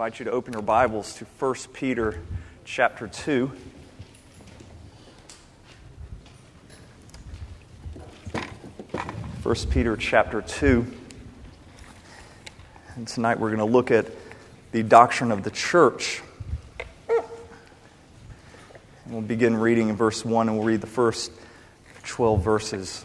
invite you to open your Bibles to 1 Peter chapter 2. First Peter chapter 2. And tonight we're going to look at the doctrine of the church. And we'll begin reading in verse 1 and we'll read the first 12 verses.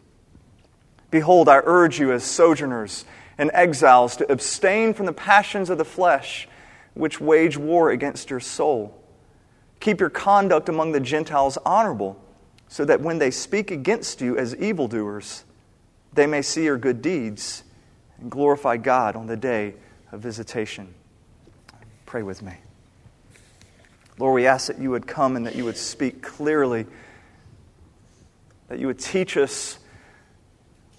Behold, I urge you as sojourners and exiles to abstain from the passions of the flesh, which wage war against your soul. Keep your conduct among the Gentiles honorable, so that when they speak against you as evildoers, they may see your good deeds and glorify God on the day of visitation. Pray with me. Lord, we ask that you would come and that you would speak clearly, that you would teach us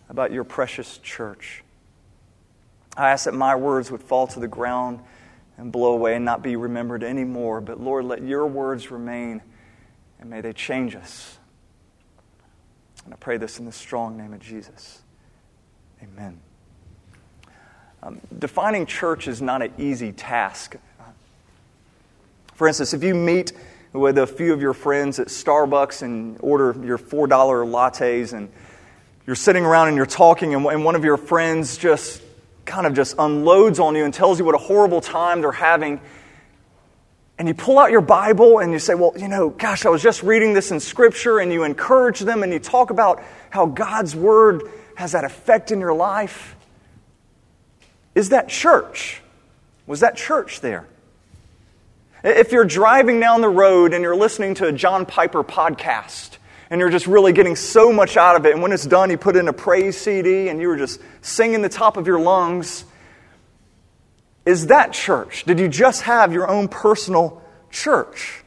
about your precious church. I ask that my words would fall to the ground and blow away and not be remembered anymore. But Lord, let your words remain and may they change us. And I pray this in the strong name of Jesus. Amen. Um, defining church is not an easy task. For instance, if you meet with a few of your friends at Starbucks and order your $4 lattes and you're sitting around and you're talking, and one of your friends just kind of just unloads on you and tells you what a horrible time they're having. And you pull out your Bible and you say, Well, you know, gosh, I was just reading this in Scripture, and you encourage them and you talk about how God's Word has that effect in your life. Is that church? Was that church there? If you're driving down the road and you're listening to a John Piper podcast, and you're just really getting so much out of it. And when it's done, you put in a praise CD and you were just singing the top of your lungs. Is that church? Did you just have your own personal church?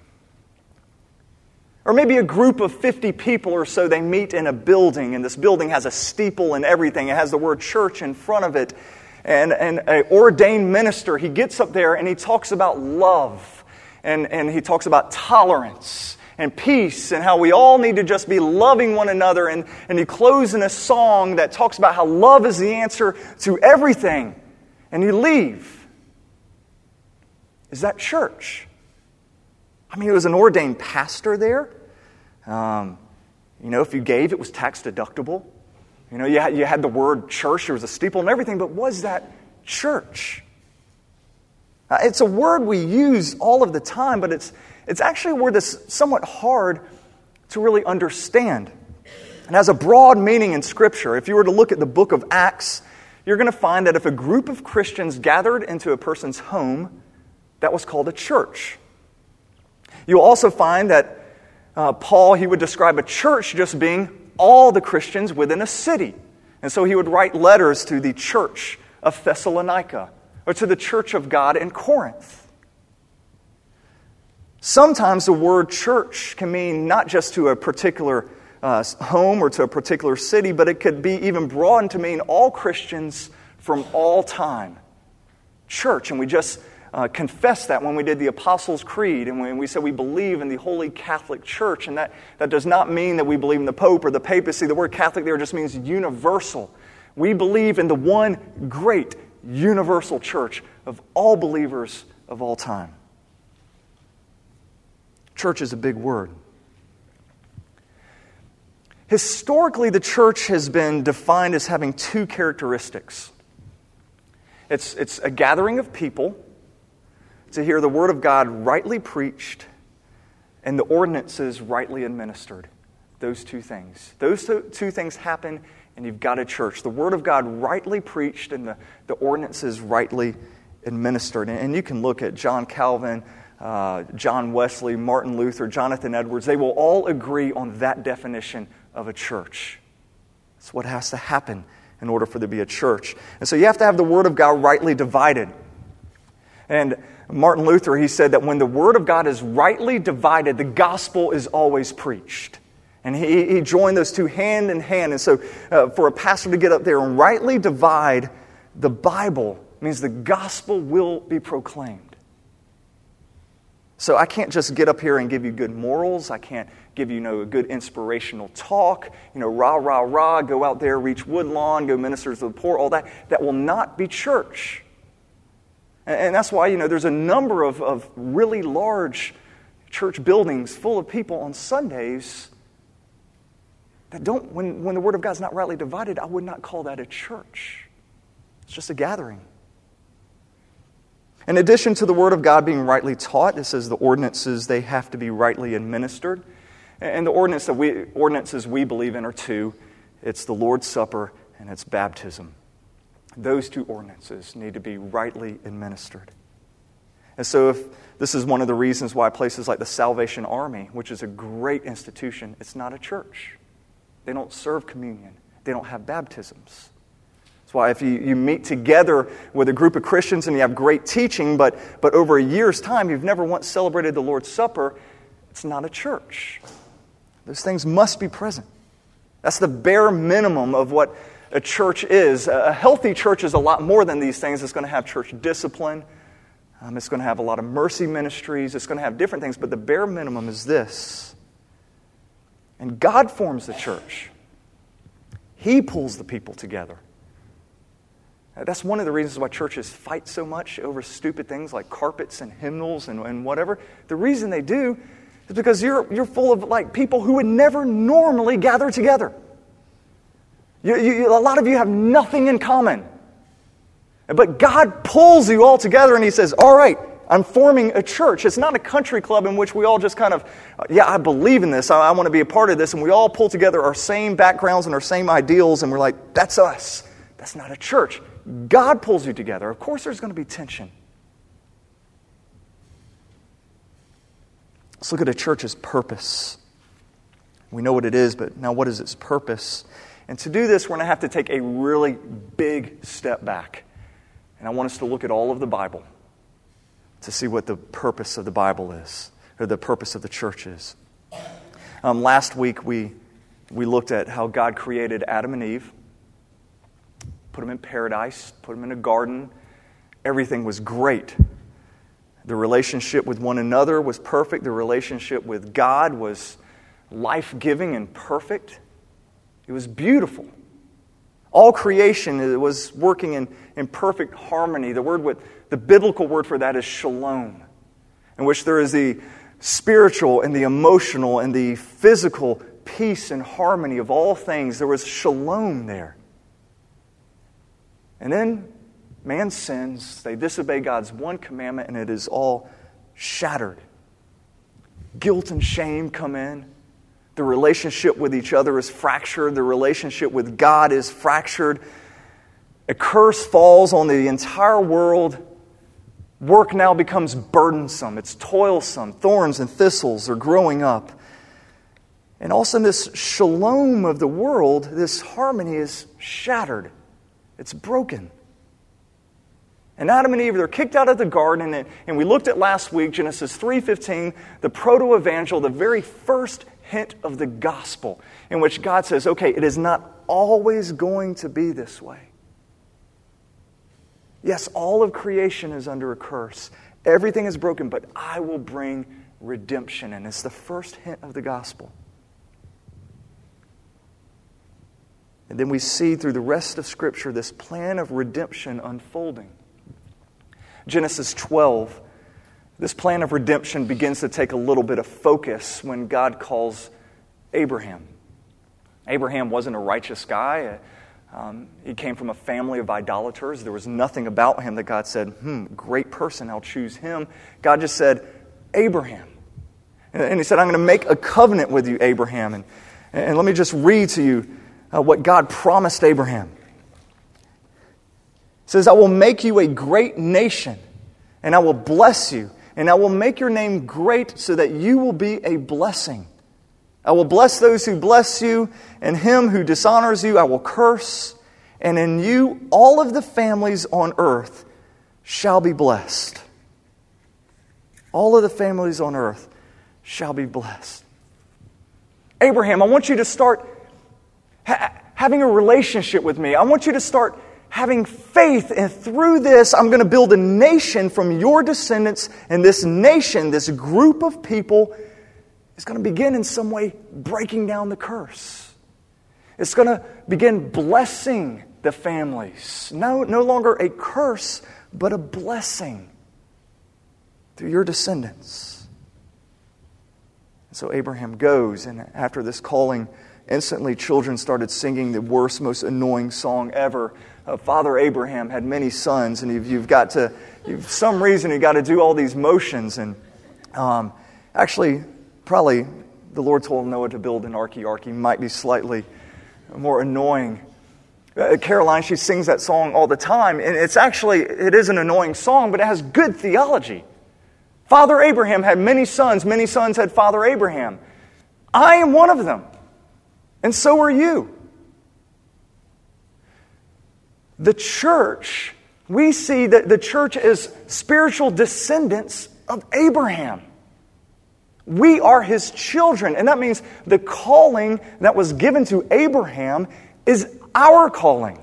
Or maybe a group of 50 people or so, they meet in a building, and this building has a steeple and everything. It has the word church in front of it. And, and an ordained minister, he gets up there and he talks about love, and, and he talks about tolerance and peace and how we all need to just be loving one another. And, and you close in a song that talks about how love is the answer to everything. And you leave. Is that church? I mean, it was an ordained pastor there. Um, you know, if you gave, it was tax deductible. You know, you had, you had the word church, there was a steeple and everything, but was that church? Uh, it's a word we use all of the time, but it's, it's actually a word that's somewhat hard to really understand. It has a broad meaning in Scripture. If you were to look at the book of Acts, you're going to find that if a group of Christians gathered into a person's home, that was called a church. You'll also find that uh, Paul, he would describe a church just being all the Christians within a city. And so he would write letters to the church of Thessalonica or to the church of God in Corinth. Sometimes the word church can mean not just to a particular uh, home or to a particular city, but it could be even broadened to mean all Christians from all time. Church, and we just uh, confessed that when we did the Apostles' Creed and when we said we believe in the Holy Catholic Church. And that, that does not mean that we believe in the Pope or the papacy. The word Catholic there just means universal. We believe in the one great universal church of all believers of all time. Church is a big word. Historically, the church has been defined as having two characteristics it's, it's a gathering of people to hear the Word of God rightly preached and the ordinances rightly administered. Those two things. Those two things happen, and you've got a church. The Word of God rightly preached and the, the ordinances rightly administered. And, you can look at John Calvin, uh, John Wesley, Martin Luther, Jonathan Edwards. They will all agree on that definition of a church. That's what has to happen in order for there to be a church. And so you have to have the Word of God rightly divided. And Martin Luther, he said that when the Word of God is rightly divided, the gospel is always preached. And he, he joined those two hand in hand. And so, uh, for a pastor to get up there and rightly divide the Bible means the gospel will be proclaimed. So, I can't just get up here and give you good morals. I can't give you, you know, a good inspirational talk. You know, rah, rah, rah, go out there, reach Woodlawn, go minister to the poor, all that. That will not be church. And that's why, you know, there's a number of, of really large church buildings full of people on Sundays that don't, when, when the Word of God's not rightly divided, I would not call that a church. It's just a gathering. In addition to the Word of God being rightly taught, it says the ordinances, they have to be rightly administered. And the ordinance that we, ordinances we believe in are two it's the Lord's Supper and it's baptism. Those two ordinances need to be rightly administered. And so, if this is one of the reasons why places like the Salvation Army, which is a great institution, it's not a church. They don't serve communion, they don't have baptisms. Why if you, you meet together with a group of Christians and you have great teaching, but, but over a year's time you've never once celebrated the Lord's Supper, it's not a church. Those things must be present. That's the bare minimum of what a church is. A healthy church is a lot more than these things. It's going to have church discipline, um, it's going to have a lot of mercy ministries, it's going to have different things, but the bare minimum is this. And God forms the church, He pulls the people together. That's one of the reasons why churches fight so much over stupid things like carpets and hymnals and, and whatever. The reason they do is because you're, you're full of like people who would never normally gather together. You, you, a lot of you have nothing in common. But God pulls you all together and He says, All right, I'm forming a church. It's not a country club in which we all just kind of, yeah, I believe in this. I, I want to be a part of this. And we all pull together our same backgrounds and our same ideals. And we're like, that's us. That's not a church. God pulls you together. Of course, there's going to be tension. Let's look at a church's purpose. We know what it is, but now what is its purpose? And to do this, we're going to have to take a really big step back. And I want us to look at all of the Bible to see what the purpose of the Bible is, or the purpose of the church is. Um, last week, we, we looked at how God created Adam and Eve, put them in paradise, put them in a garden. Everything was great. The relationship with one another was perfect, the relationship with God was life giving and perfect. It was beautiful. All creation was working in, in perfect harmony. The word with the biblical word for that is shalom, in which there is the spiritual and the emotional and the physical peace and harmony of all things. There was shalom there. And then man sins, they disobey God's one commandment, and it is all shattered. Guilt and shame come in. The relationship with each other is fractured. The relationship with God is fractured. A curse falls on the entire world. Work now becomes burdensome, it's toilsome. Thorns and thistles are growing up. And also, in this shalom of the world, this harmony is shattered, it's broken. And Adam and Eve, they're kicked out of the garden, and, and we looked at last week, Genesis 3.15, the proto-evangel, the very first hint of the gospel, in which God says, okay, it is not always going to be this way. Yes, all of creation is under a curse. Everything is broken, but I will bring redemption. And it's the first hint of the gospel. And then we see through the rest of Scripture this plan of redemption unfolding. Genesis 12, this plan of redemption begins to take a little bit of focus when God calls Abraham. Abraham wasn't a righteous guy. Um, he came from a family of idolaters. There was nothing about him that God said, hmm, great person, I'll choose him. God just said, Abraham. And he said, I'm going to make a covenant with you, Abraham. And, and let me just read to you uh, what God promised Abraham. He says, I will make you a great nation, and I will bless you, and I will make your name great so that you will be a blessing. I will bless those who bless you, and him who dishonors you I will curse, and in you all of the families on earth shall be blessed. All of the families on earth shall be blessed. Abraham, I want you to start ha- having a relationship with me. I want you to start having faith, and through this, I'm going to build a nation from your descendants, and this nation, this group of people, is going to begin in some way breaking down the curse. It's going to begin blessing the families. No, no longer a curse, but a blessing through your descendants. And so Abraham goes, and after this calling, instantly children started singing the worst, most annoying song ever. Uh, Father Abraham had many sons, and you've, you've got to, you've, some reason, you've got to do all these motions. And um, actually, probably the Lord told Noah to build an arky might be slightly more annoying. Uh, Caroline, she sings that song all the time, and it's actually, it is an annoying song, but it has good theology. Father Abraham had many sons, many sons had Father Abraham. I am one of them, and so are you. The church, we see that the church is spiritual descendants of Abraham. We are his children. And that means the calling that was given to Abraham is our calling.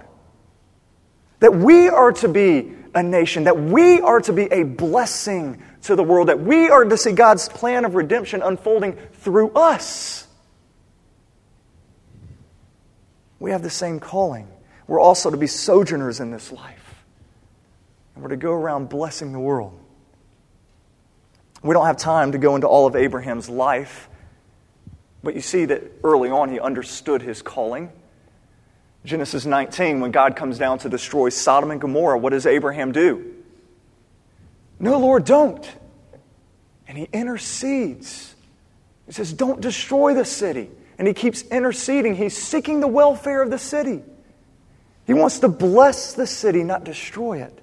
That we are to be a nation, that we are to be a blessing to the world, that we are to see God's plan of redemption unfolding through us. We have the same calling. We're also to be sojourners in this life. And we're to go around blessing the world. We don't have time to go into all of Abraham's life, but you see that early on he understood his calling. Genesis 19, when God comes down to destroy Sodom and Gomorrah, what does Abraham do? No, Lord, don't. And he intercedes. He says, Don't destroy the city. And he keeps interceding. He's seeking the welfare of the city. He wants to bless the city, not destroy it.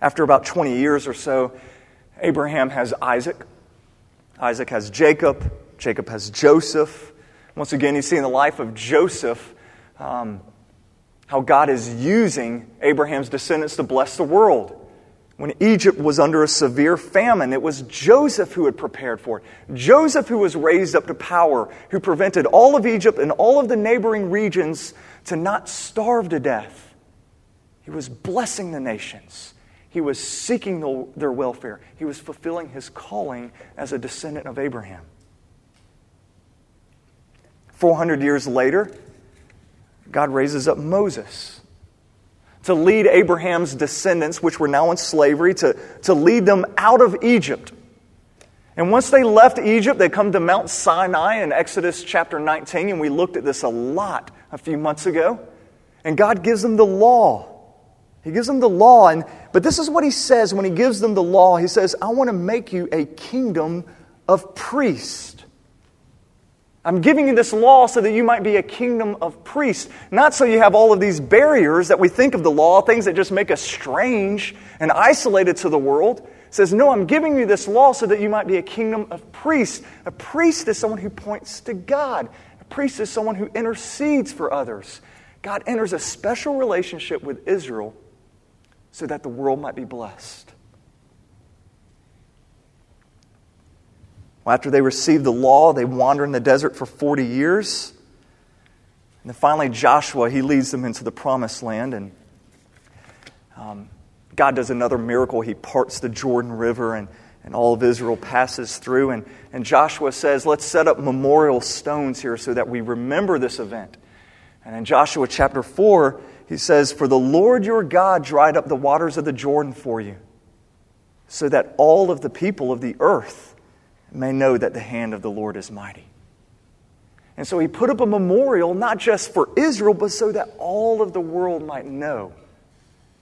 After about 20 years or so, Abraham has Isaac. Isaac has Jacob. Jacob has Joseph. Once again, you see in the life of Joseph um, how God is using Abraham's descendants to bless the world. When Egypt was under a severe famine, it was Joseph who had prepared for it. Joseph who was raised up to power, who prevented all of Egypt and all of the neighboring regions to not starve to death. He was blessing the nations. He was seeking the, their welfare. He was fulfilling his calling as a descendant of Abraham. 400 years later, God raises up Moses to lead Abraham's descendants, which were now in slavery, to, to lead them out of Egypt. And once they left Egypt, they come to Mount Sinai in Exodus chapter 19, and we looked at this a lot a few months ago. And God gives them the law. He gives them the law, and, but this is what he says when he gives them the law. He says, I want to make you a kingdom of priests. I'm giving you this law so that you might be a kingdom of priests, not so you have all of these barriers that we think of the law, things that just make us strange and isolated to the world. It says, No, I'm giving you this law so that you might be a kingdom of priests. A priest is someone who points to God, a priest is someone who intercedes for others. God enters a special relationship with Israel so that the world might be blessed. Well, after they received the law, they wander in the desert for 40 years. And then finally, Joshua, he leads them into the promised land. And um, God does another miracle. He parts the Jordan River, and, and all of Israel passes through. And, and Joshua says, Let's set up memorial stones here so that we remember this event. And in Joshua chapter 4, he says, For the Lord your God dried up the waters of the Jordan for you, so that all of the people of the earth may know that the hand of the Lord is mighty. And so he put up a memorial not just for Israel, but so that all of the world might know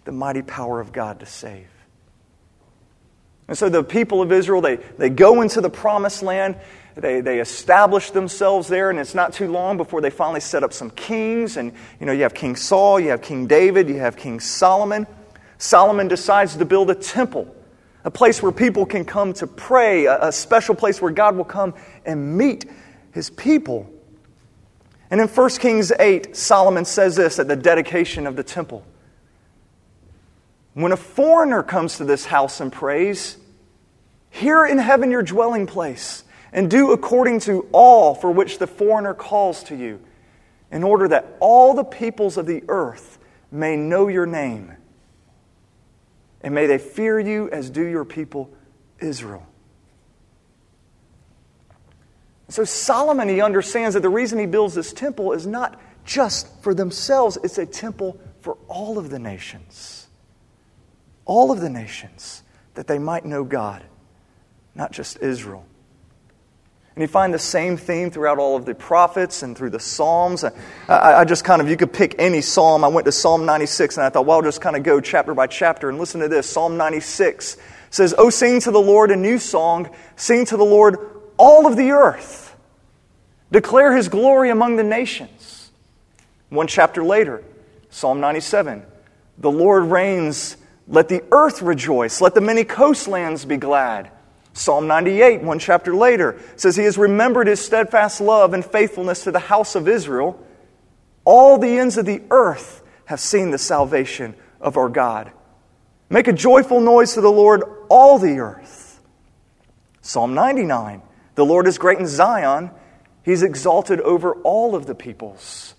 the mighty power of God to save. And so the people of Israel, they, they go into the promised land, they, they establish themselves there, and it's not too long before they finally set up some kings. And, you know, you have King Saul, you have King David, you have King Solomon. Solomon decides to build a temple a place where people can come to pray, a, a special place where God will come and meet his people. And in 1 Kings 8, Solomon says this at the dedication of the temple When a foreigner comes to this house and prays, here in heaven your dwelling place, and do according to all for which the foreigner calls to you, in order that all the peoples of the earth may know your name and may they fear you as do your people Israel. So Solomon, he understands that the reason he builds this temple is not just for themselves, it's a temple for all of the nations. All of the nations, that they might know God, not just Israel. And you find the same theme throughout all of the prophets and through the Psalms. I, I, just kind of, you could pick any psalm. I went to Psalm 96 and I thought, well, I'll just kind of go chapter by chapter and listen to this. Psalm 96 says, Oh, sing to the Lord a new song. Sing to the Lord all of the earth. Declare his glory among the nations. One chapter later, Psalm 97 The Lord reigns. Let the earth rejoice. Let the many coastlands be glad. Psalm 98, one chapter later, says, He has remembered His steadfast love and faithfulness to the house of Israel. All the ends of the earth have seen the salvation of our God. Make a joyful noise to the Lord, all the earth. Psalm 99, The Lord is great in Zion, He's exalted over all of the peoples.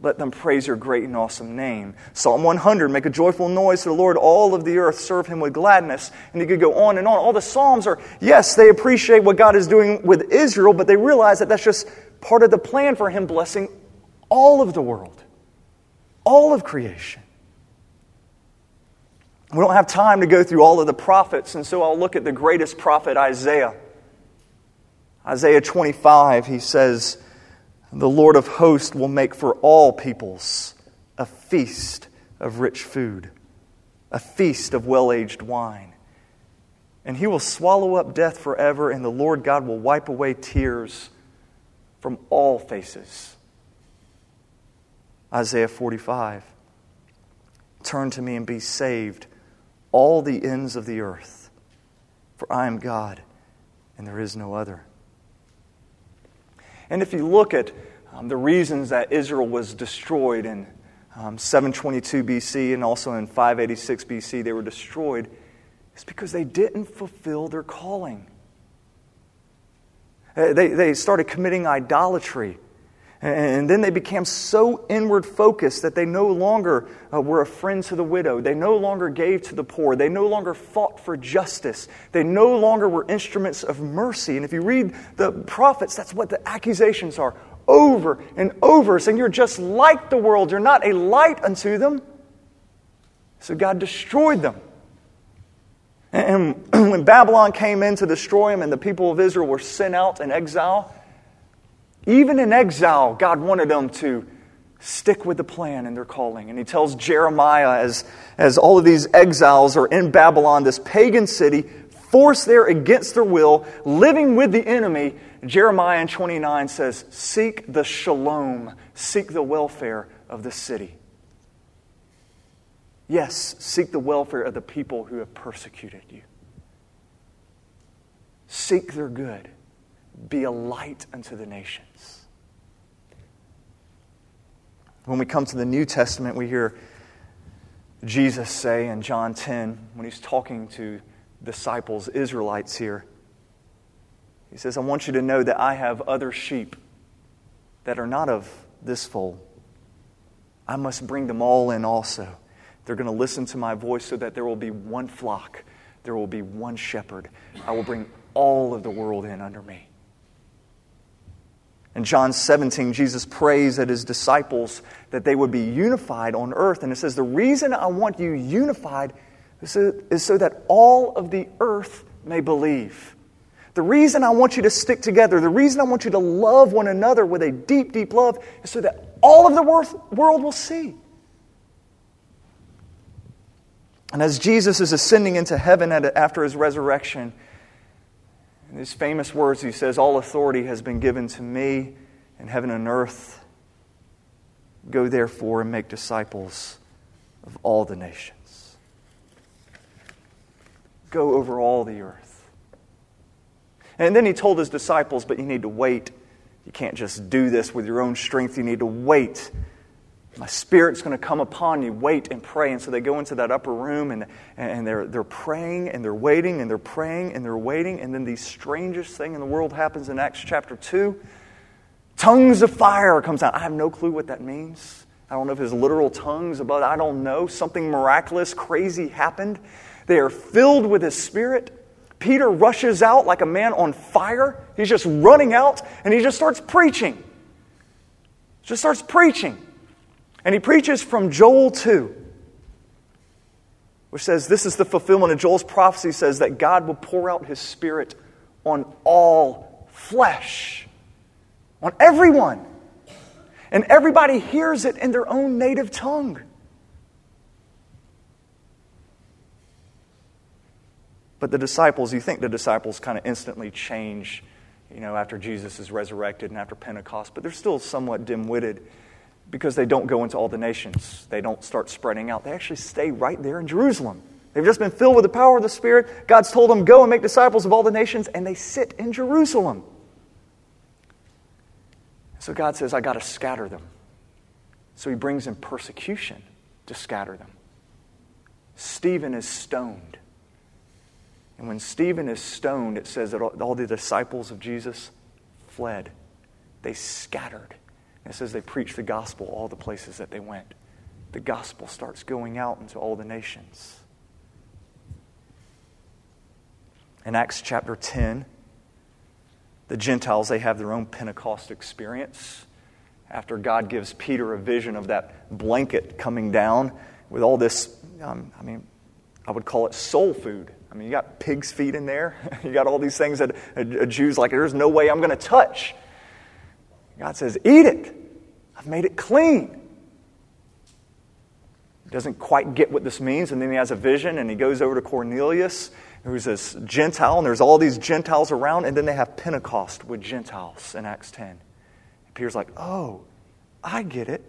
Let them praise your great and awesome name. Psalm 100, make a joyful noise to the Lord. All of the earth serve him with gladness. And you could go on and on. All the Psalms are, yes, they appreciate what God is doing with Israel, but they realize that that's just part of the plan for him blessing all of the world, all of creation. We don't have time to go through all of the prophets, and so I'll look at the greatest prophet, Isaiah. Isaiah 25, he says, the Lord of hosts will make for all peoples a feast of rich food, a feast of well aged wine. And he will swallow up death forever, and the Lord God will wipe away tears from all faces. Isaiah 45 Turn to me and be saved, all the ends of the earth, for I am God, and there is no other. And if you look at um, the reasons that Israel was destroyed in um, 722 BC and also in 586 BC, they were destroyed, is because they didn't fulfill their calling. They, they started committing idolatry. And then they became so inward focused that they no longer uh, were a friend to the widow. They no longer gave to the poor. They no longer fought for justice. They no longer were instruments of mercy. And if you read the prophets, that's what the accusations are over and over, saying, You're just like the world. You're not a light unto them. So God destroyed them. And when Babylon came in to destroy them and the people of Israel were sent out in exile, even in exile, God wanted them to stick with the plan and their calling. And he tells Jeremiah, as, as all of these exiles are in Babylon, this pagan city, forced there against their will, living with the enemy, Jeremiah 29 says, Seek the shalom, seek the welfare of the city. Yes, seek the welfare of the people who have persecuted you. Seek their good. Be a light unto the nations. When we come to the New Testament, we hear Jesus say in John 10, when he's talking to disciples, Israelites here, he says, I want you to know that I have other sheep that are not of this fold. I must bring them all in also. They're going to listen to my voice so that there will be one flock, there will be one shepherd. I will bring all of the world in under me. In John 17, Jesus prays that his disciples that they would be unified on earth. And it says, The reason I want you unified is so that all of the earth may believe. The reason I want you to stick together, the reason I want you to love one another with a deep, deep love is so that all of the world will see. And as Jesus is ascending into heaven after his resurrection, in his famous words, he says, All authority has been given to me in heaven and earth. Go therefore and make disciples of all the nations. Go over all the earth. And then he told his disciples, But you need to wait. You can't just do this with your own strength. You need to wait my spirit's going to come upon you. Wait and pray. And so they go into that upper room and, and they're, they're praying and they're waiting and they're praying and they're waiting. And then the strangest thing in the world happens in Acts chapter 2. Tongues of fire comes out. I have no clue what that means. I don't know if it's literal tongues, but I don't know. Something miraculous, crazy happened. They are filled with His Spirit. Peter rushes out like a man on fire. He's just running out and he just starts preaching. Just starts preaching. And he preaches from Joel 2, which says this is the fulfillment of Joel's prophecy says that God will pour out his spirit on all flesh, on everyone. And everybody hears it in their own native tongue. But the disciples, you think the disciples kind of instantly change, you know, after Jesus is resurrected and after Pentecost, but they're still somewhat dim witted because they don't go into all the nations. They don't start spreading out. They actually stay right there in Jerusalem. They've just been filled with the power of the Spirit. God's told them, go and make disciples of all the nations, and they sit in Jerusalem. So God says, I got to scatter them. So he brings in persecution to scatter them. Stephen is stoned. And when Stephen is stoned, it says that all the disciples of Jesus fled, they scattered. It says they preached the gospel all the places that they went. The gospel starts going out into all the nations. In Acts chapter 10, the Gentiles, they have their own Pentecost experience. After God gives Peter a vision of that blanket coming down with all this, um, I mean, I would call it soul food. I mean, you got pig's feet in there. you got all these things that a, a Jew's like, there's no way I'm going to touch. God says, eat it. I've made it clean. He doesn't quite get what this means, and then he has a vision and he goes over to Cornelius, who's this Gentile, and there's all these Gentiles around, and then they have Pentecost with Gentiles in Acts 10. Peter's like, oh, I get it.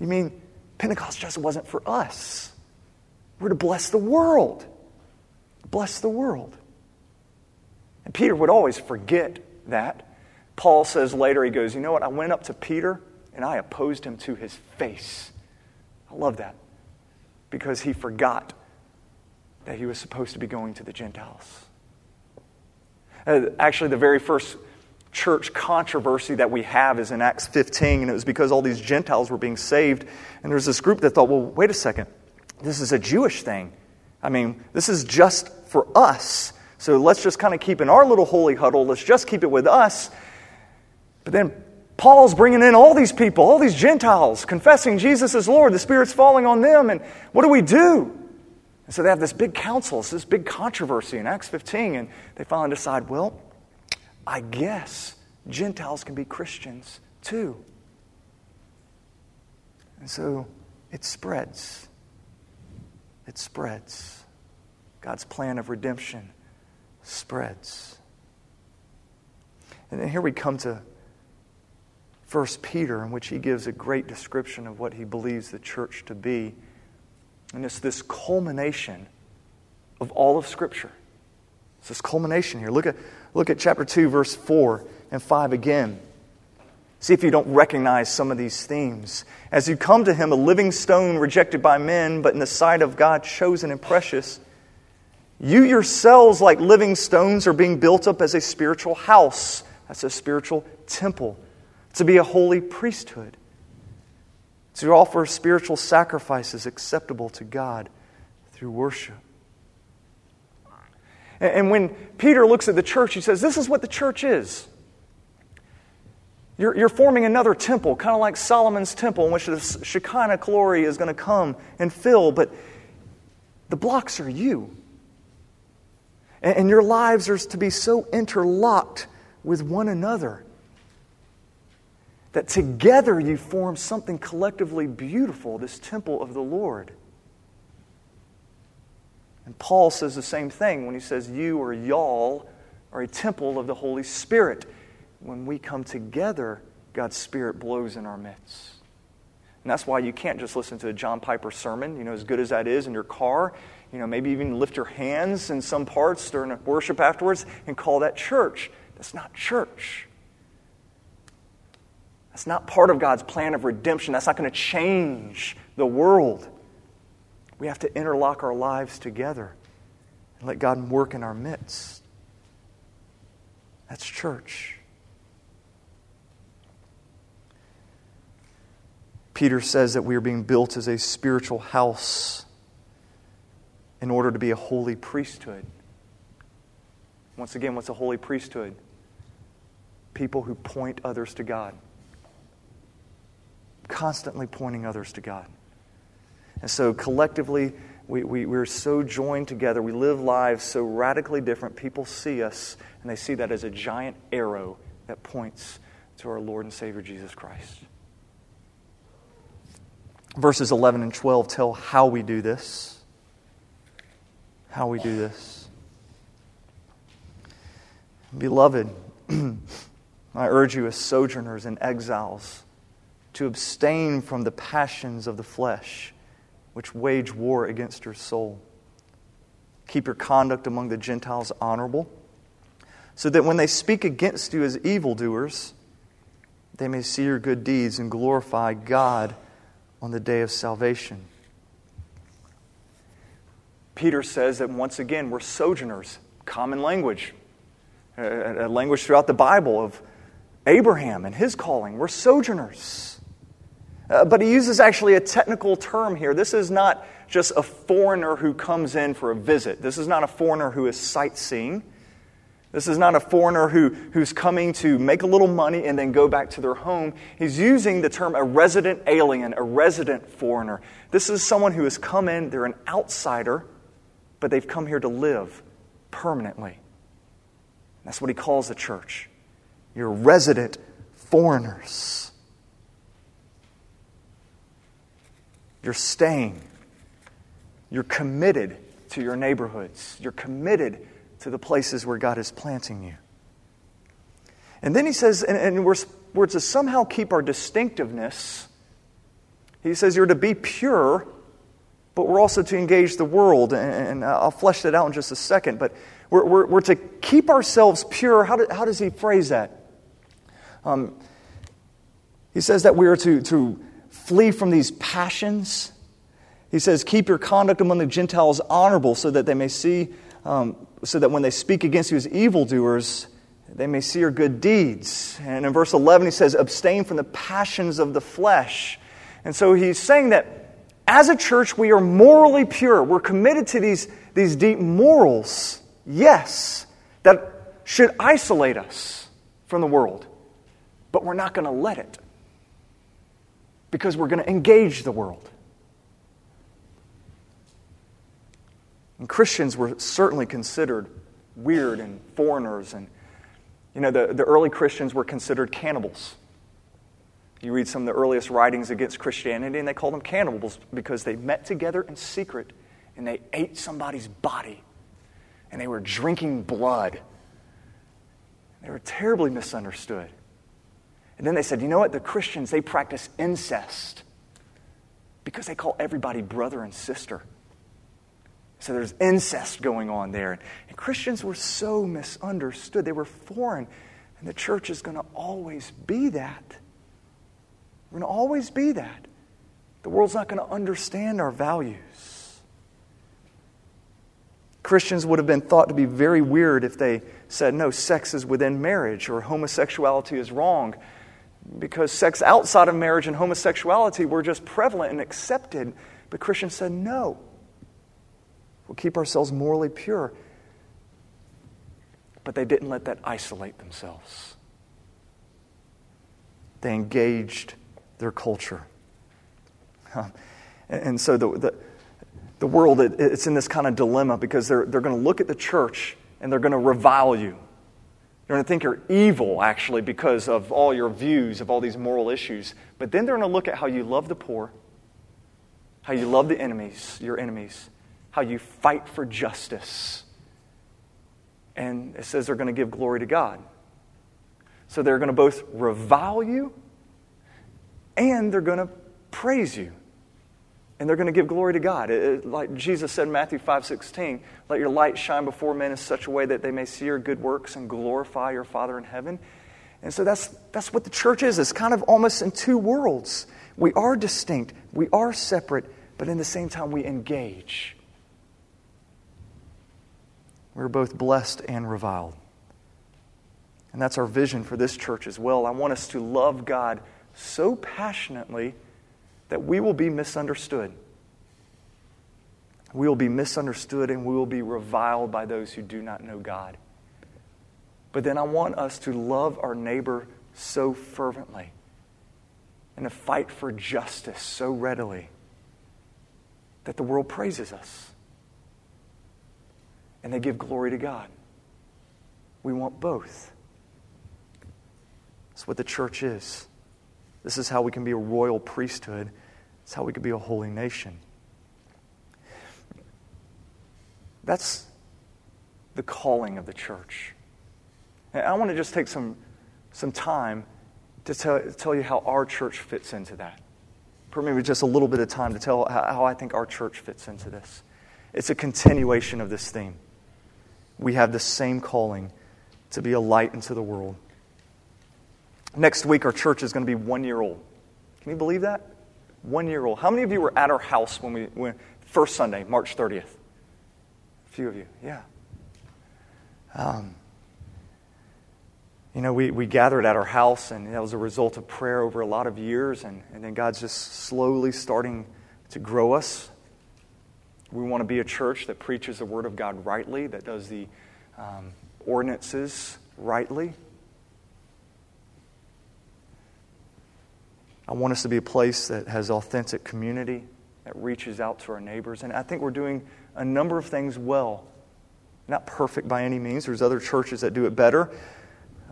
You mean Pentecost just wasn't for us? We're to bless the world. Bless the world. And Peter would always forget that. Paul says later, he goes, You know what? I went up to Peter and I opposed him to his face. I love that because he forgot that he was supposed to be going to the Gentiles. Uh, actually, the very first church controversy that we have is in Acts 15, and it was because all these Gentiles were being saved. And there's this group that thought, well, wait a second, this is a Jewish thing. I mean, this is just for us. So let's just kind of keep in our little holy huddle, let's just keep it with us. But then Paul's bringing in all these people, all these Gentiles, confessing Jesus is Lord. The Spirit's falling on them. And what do we do? And so they have this big council, this big controversy in Acts 15. And they finally decide, well, I guess Gentiles can be Christians too. And so it spreads. It spreads. God's plan of redemption spreads. And then here we come to 1 Peter, in which he gives a great description of what he believes the church to be. And it's this culmination of all of Scripture. It's this culmination here. Look at, look at chapter 2, verse 4 and 5 again. See if you don't recognize some of these themes. As you come to him, a living stone rejected by men, but in the sight of God chosen and precious, you yourselves, like living stones, are being built up as a spiritual house. That's a spiritual temple. To be a holy priesthood. To offer spiritual sacrifices acceptable to God through worship. And when Peter looks at the church, he says, This is what the church is. You're, you're forming another temple, kind of like Solomon's temple, in which the Shekinah glory is going to come and fill, but the blocks are you. And, and your lives are to be so interlocked with one another that together you form something collectively beautiful, this temple of the Lord. And Paul says the same thing when he says, You or y'all are a temple of the Holy Spirit when we come together, God's Spirit blows in our midst. And that's why you can't just listen to a John Piper sermon, you know, as good as that is in your car. You know, maybe even lift your hands in some parts during worship afterwards and call that church. That's not church. That's not part of God's plan of redemption. That's not going to change the world. We have to interlock our lives together and let God work in our midst. That's church. Peter says that we are being built as a spiritual house in order to be a holy priesthood. Once again, what's a holy priesthood? People who point others to God. Constantly pointing others to God. And so collectively, we, we, we're so joined together. We live lives so radically different. People see us, and they see that as a giant arrow that points to our Lord and Savior Jesus Christ. Verses 11 and 12 tell how we do this. How we do this. Beloved, I urge you as sojourners and exiles to abstain from the passions of the flesh, which wage war against your soul. Keep your conduct among the Gentiles honorable, so that when they speak against you as evildoers, they may see your good deeds and glorify God on the day of salvation. Peter says that once again, we're sojourners, common language, a, language throughout the Bible of Abraham and his calling. We're sojourners. Uh, but he uses actually a technical term here. This is not just a foreigner who comes in for a visit. This is not a foreigner who is sightseeing. This is not a foreigner who, who's coming to make a little money and then go back to their home. He's using the term a resident alien, a resident foreigner. This is someone who has come in, they're an outsider, but they've come here to live permanently. That's what he calls the church. You're resident foreigners. You're staying. You're committed to your neighborhoods. You're committed to the places where God is planting you. And then he says, and, and we're, we're to somehow keep our distinctiveness. He says you're to be pure, but we're also to engage the world. And, and I'll flesh that out in just a second. But we're, we're, we're to keep ourselves pure. How, do, how does he phrase that? Um, he says that we are to, to flee from these passions. He says, Keep your conduct among the Gentiles honorable so that they may see um, so that when they speak against you as evildoers, they may see your good deeds. And in verse 11, he says, abstain from the passions of the flesh. And so he's saying that as a church, we are morally pure. We're committed to these, these deep morals, yes, that should isolate us from the world. But we're not going to let it because we're going to engage the world. And Christians were certainly considered weird and foreigners. And, you know, the, the early Christians were considered cannibals. You read some of the earliest writings against Christianity, and they called them cannibals because they met together in secret and they ate somebody's body and they were drinking blood. They were terribly misunderstood. And then they said, you know what? The Christians, they practice incest because they call everybody brother and sister. So there's incest going on there. And Christians were so misunderstood. They were foreign. And the church is going to always be that. We're going to always be that. The world's not going to understand our values. Christians would have been thought to be very weird if they said, no, sex is within marriage or homosexuality is wrong because sex outside of marriage and homosexuality were just prevalent and accepted. But Christians said, no. We'll keep ourselves morally pure. But they didn't let that isolate themselves, they engaged their culture. And so the, the, the world, it's in this kind of dilemma because they're, they're going to look at the church and they're going to revile you. They're going to think you're evil, actually, because of all your views of all these moral issues. But then they're going to look at how you love the poor, how you love the enemies, your enemies, how you fight for justice. And it says they're going to give glory to God. So they're going to both revile you and they're going to praise you and they're going to give glory to God. It, like Jesus said in Matthew 5 16, let your light shine before men in such a way that they may see your good works and glorify your Father in heaven. And so that's, that's what the church is. It's kind of almost in two worlds. We are distinct, we are separate, but in the same time, we engage. We're both blessed and reviled. And that's our vision for this church as well. I want us to love God so passionately that we will be misunderstood. We will be misunderstood and we will be reviled by those who do not know God. But then I want us to love our neighbor so fervently and to fight for justice so readily that the world praises us and they give glory to God. We want both. That's what the church is. This is how we can be a royal priesthood it's how we can be a holy nation. That's the calling of the church. And I want to just take some, some time to tell, tell you how our church fits into that. For maybe just a little bit of time to tell how I think our church fits into this. It's a continuation of this theme. We have the same calling to be a light into the world. Next week, our church is going to be one year old. Can you believe that? one year old. How many of you were at our house when we went first Sunday, March 30th? A few of you, yeah. Um, you know, we, we gathered at our house, and that was a result of prayer over a lot of years, and, and then God's just slowly starting to grow us. We want to be a church that preaches the Word of God rightly, that does the um, ordinances rightly. I want us to be a place that has authentic community, that reaches out to our neighbors. And I think we're doing a number of things well. Not perfect by any means, there's other churches that do it better.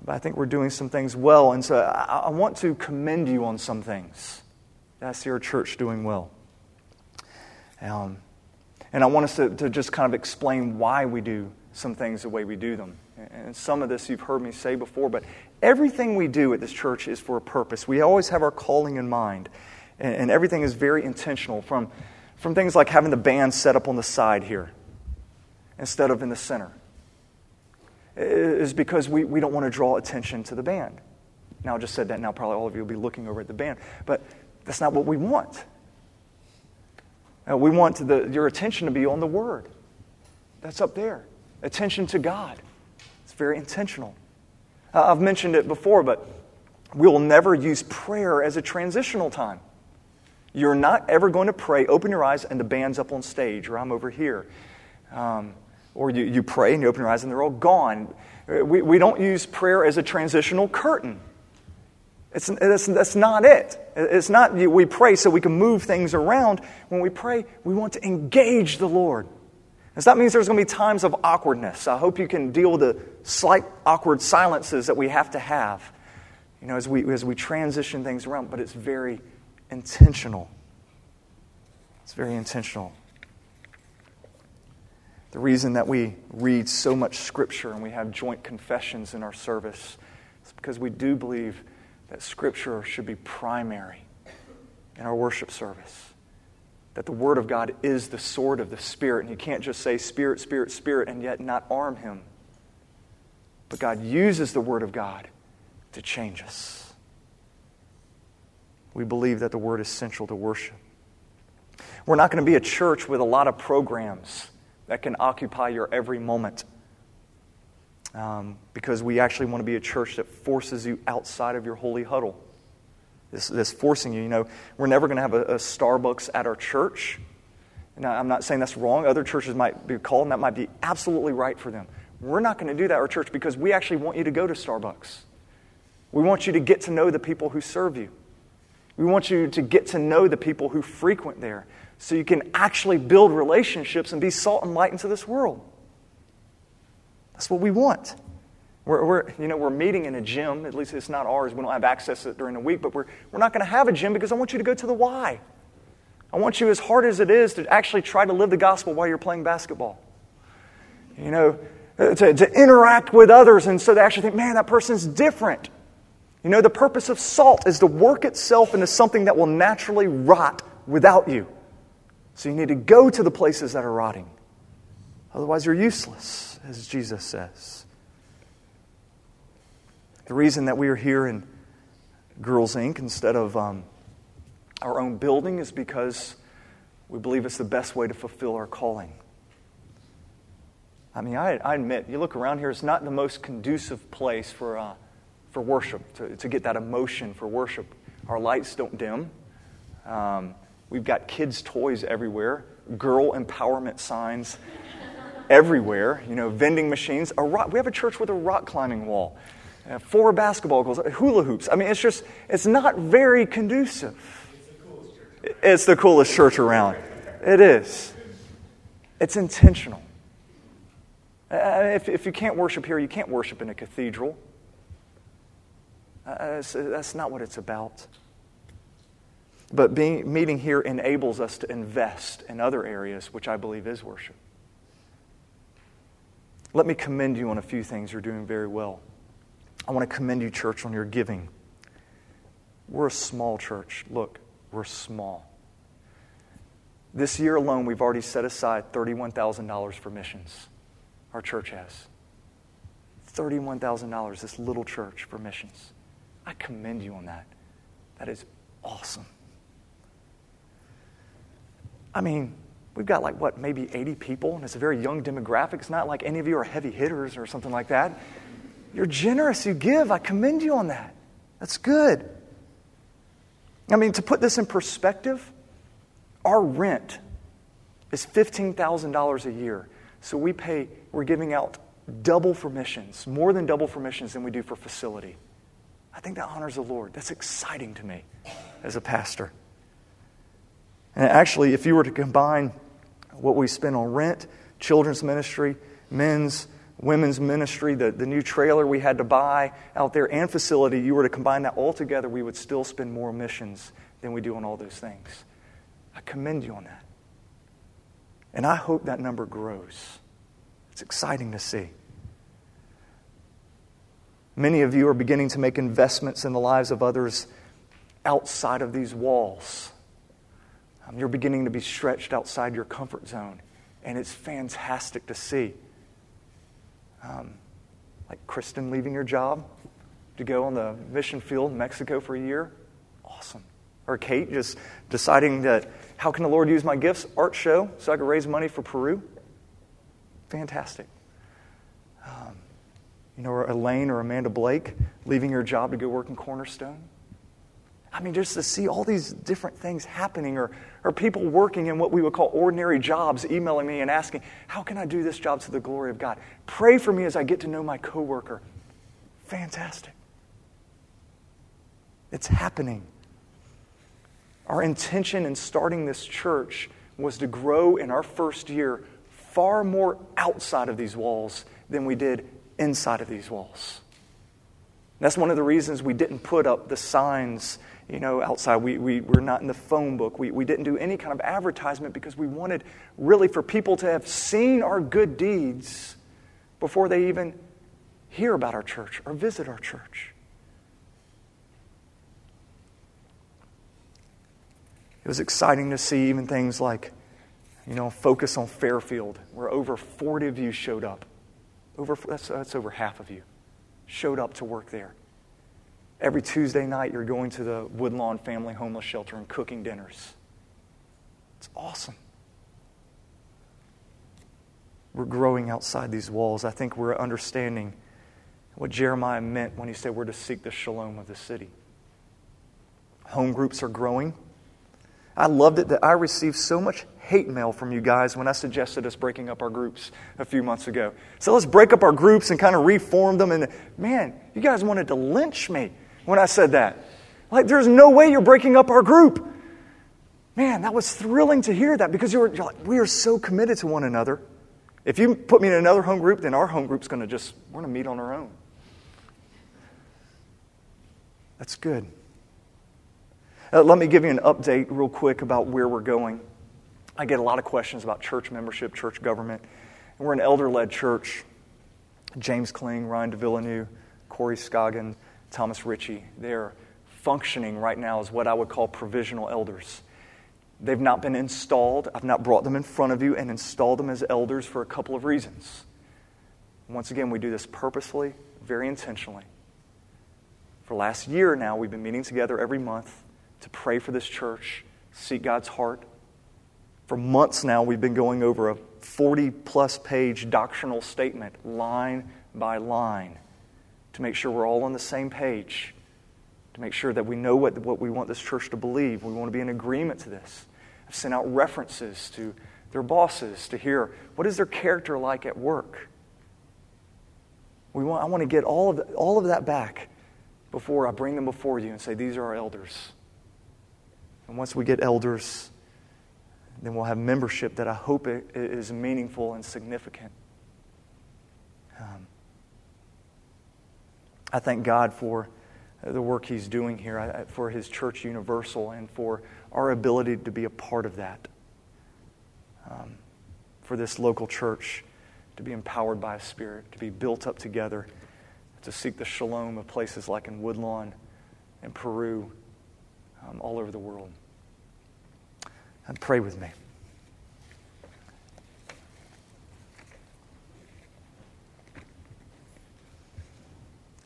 But I think we're doing some things well. And so I, I want to commend you on some things that I see our church doing well. Um, and I want us to, to just kind of explain why we do some things the way we do them. And some of this you've heard me say before, but everything we do at this church is for a purpose. We always have our calling in mind, and everything is very intentional from, from things like having the band set up on the side here instead of in the center. Is because we, we don't want to draw attention to the band. Now, I just said that, now probably all of you will be looking over at the band, but that's not what we want. Uh, we want the, your attention to be on the Word. That's up there. Attention to God. It's very intentional. Uh, I've mentioned it before, but we will never use prayer as a transitional time. You're not ever going to pray, open your eyes, and the band's up on stage, or I'm over here. Um, or you, you pray and you open your eyes and they're all gone. We, we don't use prayer as a transitional curtain. It's, it's, that's not it. It's not we pray so we can move things around. When we pray, we want to engage the Lord. And so that means there's going to be times of awkwardness. I hope you can deal with the slight awkward silences that we have to have, you know, as we, as we transition things around, but it's very intentional. It's very intentional. The reason that we read so much Scripture and we have joint confessions in our service is because we do believe that Scripture should be primary in our worship service that the Word of God is the sword of the Spirit. And you can't just say Spirit, Spirit, Spirit, and yet not arm Him. But God uses the Word of God to change us. We believe that the Word is central to worship. We're not going to be a church with a lot of programs that can occupy your every moment. Um, because we actually want to be a church that forces you outside of your holy huddle. This, this forcing you, you know, we're never going to have a, a Starbucks at our church. Now, I'm not saying that's wrong. Other churches might be called, and that might be absolutely right for them. We're not going to do that at our church because we actually want you to go to Starbucks. We want you to get to know the people who serve you. We want you to get to know the people who frequent there so you can actually build relationships and be salt and light into this world. That's what we want. We're, we're, you know, we're meeting in a gym. At least it's not ours. We don't have access to it during the week, but we're, we're not going to have a gym because I want you to go to the Y. I want you, as hard as it is, to actually try to live the gospel while you're playing basketball. You know, uh, to, to interact with others and so they actually think, man, that person's different. You know, the purpose of salt is to work itself into something that will naturally rot without you. So you need to go to the places that are rotting. Otherwise, you're useless, as Jesus says. The reason that we are here in Girls Inc. instead of um, our own building is because we believe it's the best way to fulfill our calling. I mean, I, I admit, you look around here, it's not the most conducive place for, uh, for worship, to, to get that emotion for worship. Our lights don't dim. Um, we've got kids' toys everywhere, girl empowerment signs everywhere, you know, vending machines. A rock, we have a church with a rock climbing wall, uh, four basketball goals, hula hoops. I mean, it's just, it's not very conducive. It's the coolest church around. It is. It's intentional. Uh, if, if you can't worship here, you can't worship in a cathedral. Uh, that's not what it's about. But being, meeting here enables us to invest in other areas, which I believe is worship. Let me commend you on a few things you're doing very well. I want to commend you, church, on your giving. We're a small church. Look, we're small. This year alone, we've already set aside $31,000 for missions. Our church has. $31,000, this little church for missions. I commend you on that. That is awesome. I mean, we've got like, what, maybe 80 people, and it's a very young demographic. It's not like any of you are heavy hitters or something like that. You're generous, you give. I commend you on that. That's good. I mean, to put this in perspective, our rent is $15,000 a year. So we pay, we're giving out double for missions, more than double for missions than we do for facility. I think that honors the Lord. That's exciting to me as a pastor. And actually, if you were to combine what we spend on rent, children's ministry, men's, women's ministry, the, the new trailer we had to buy out there, and facility, you were to combine that all together, we would still spend more missions than we do on all those things. I commend you on that. And I hope that number grows. It's exciting to see. Many of you are beginning to make investments in the lives of others outside of these walls. Um, you're beginning to be stretched outside your comfort zone, and it's fantastic to see. Um, like Kristen leaving her job to go on the mission field in Mexico for a year. Awesome. Or Kate just deciding that how can the Lord use my gifts? Art show, so I could raise money for Peru. Fantastic. Um, you know, or Elaine or Amanda Blake leaving your job to go work in Cornerstone. I mean, just to see all these different things happening, or, or people working in what we would call ordinary jobs, emailing me and asking, How can I do this job to the glory of God? Pray for me as I get to know my coworker. Fantastic. It's happening. Our intention in starting this church was to grow in our first year far more outside of these walls than we did inside of these walls. That's one of the reasons we didn't put up the signs, you know, outside. We, we, we're not in the phone book. We, we didn't do any kind of advertisement because we wanted really for people to have seen our good deeds before they even hear about our church or visit our church. It was exciting to see even things like, you know, focus on Fairfield, where over 40 of you showed up. Over, that's, that's over half of you showed up to work there. Every Tuesday night, you're going to the Woodlawn Family Homeless Shelter and cooking dinners. It's awesome. We're growing outside these walls. I think we're understanding what Jeremiah meant when he said we're to seek the shalom of the city. Home groups are growing. I loved it that I received so much hate mail from you guys when I suggested us breaking up our groups a few months ago. So let's break up our groups and kind of reform them. And man, you guys wanted to lynch me when I said that. Like, there's no way you're breaking up our group. Man, that was thrilling to hear that because you were, like, we are so committed to one another. If you put me in another home group, then our home group's going to just, we're going to meet on our own. That's good. Uh, let me give you an update real quick about where we're going. I get a lot of questions about church membership, church government. And we're an elder led church. James Kling, Ryan de Villeneuve, Corey Scoggin, Thomas Ritchie, they're functioning right now as what I would call provisional elders. They've not been installed. I've not brought them in front of you and installed them as elders for a couple of reasons. Once again, we do this purposely, very intentionally. For last year now, we've been meeting together every month to pray for this church, seek God's heart. For months now, we've been going over a 40 plus page doctrinal statement, line by line, to make sure we're all on the same page, to make sure that we know what, what we want this church to believe. We want to be in agreement to this. I've sent out references to their bosses to hear what is their character like at work. We want, I want to get all of, the, all of that back before I bring them before you and say, These are our elders. And once we get elders, then we'll have membership that I hope is meaningful and significant. Um, I thank God for the work He's doing here, for His church universal, and for our ability to be a part of that. Um, for this local church to be empowered by a Spirit, to be built up together, to seek the shalom of places like in Woodlawn and Peru, um, all over the world. And pray with me.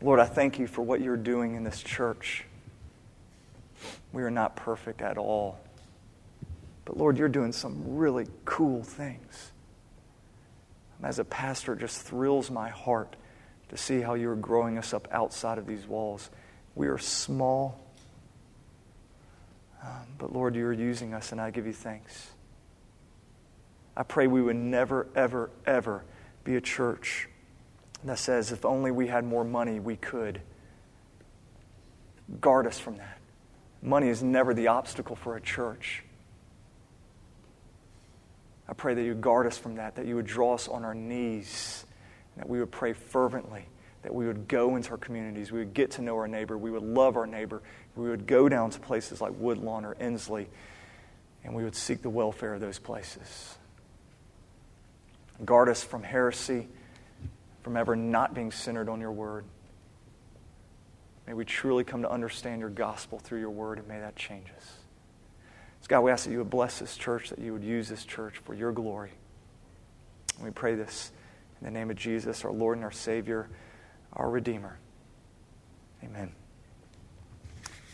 Lord, I thank you for what you're doing in this church. We are not perfect at all. But Lord, you're doing some really cool things. As a pastor, it just thrills my heart to see how you're growing us up outside of these walls. We are small, um, but Lord, you're using us, and I give you thanks. I pray we would never, ever, ever be a church that says, if only we had more money, we could. Guard us from that. Money is never the obstacle for a church. I pray that you guard us from that, that you would draw us on our knees, that we would pray fervently, that we would go into our communities, we would get to know our neighbor, we would love our neighbor, we would go down to places like Woodlawn or Ensley, and we would seek the welfare of those places. Guard us from heresy, from ever not being centered on your word. May we truly come to understand your gospel through your word, and may that change us. So, God, we ask that you would bless this church, that you would use this church for your glory. And we pray this in the name of Jesus, our Lord and our Savior, our Redeemer. Amen.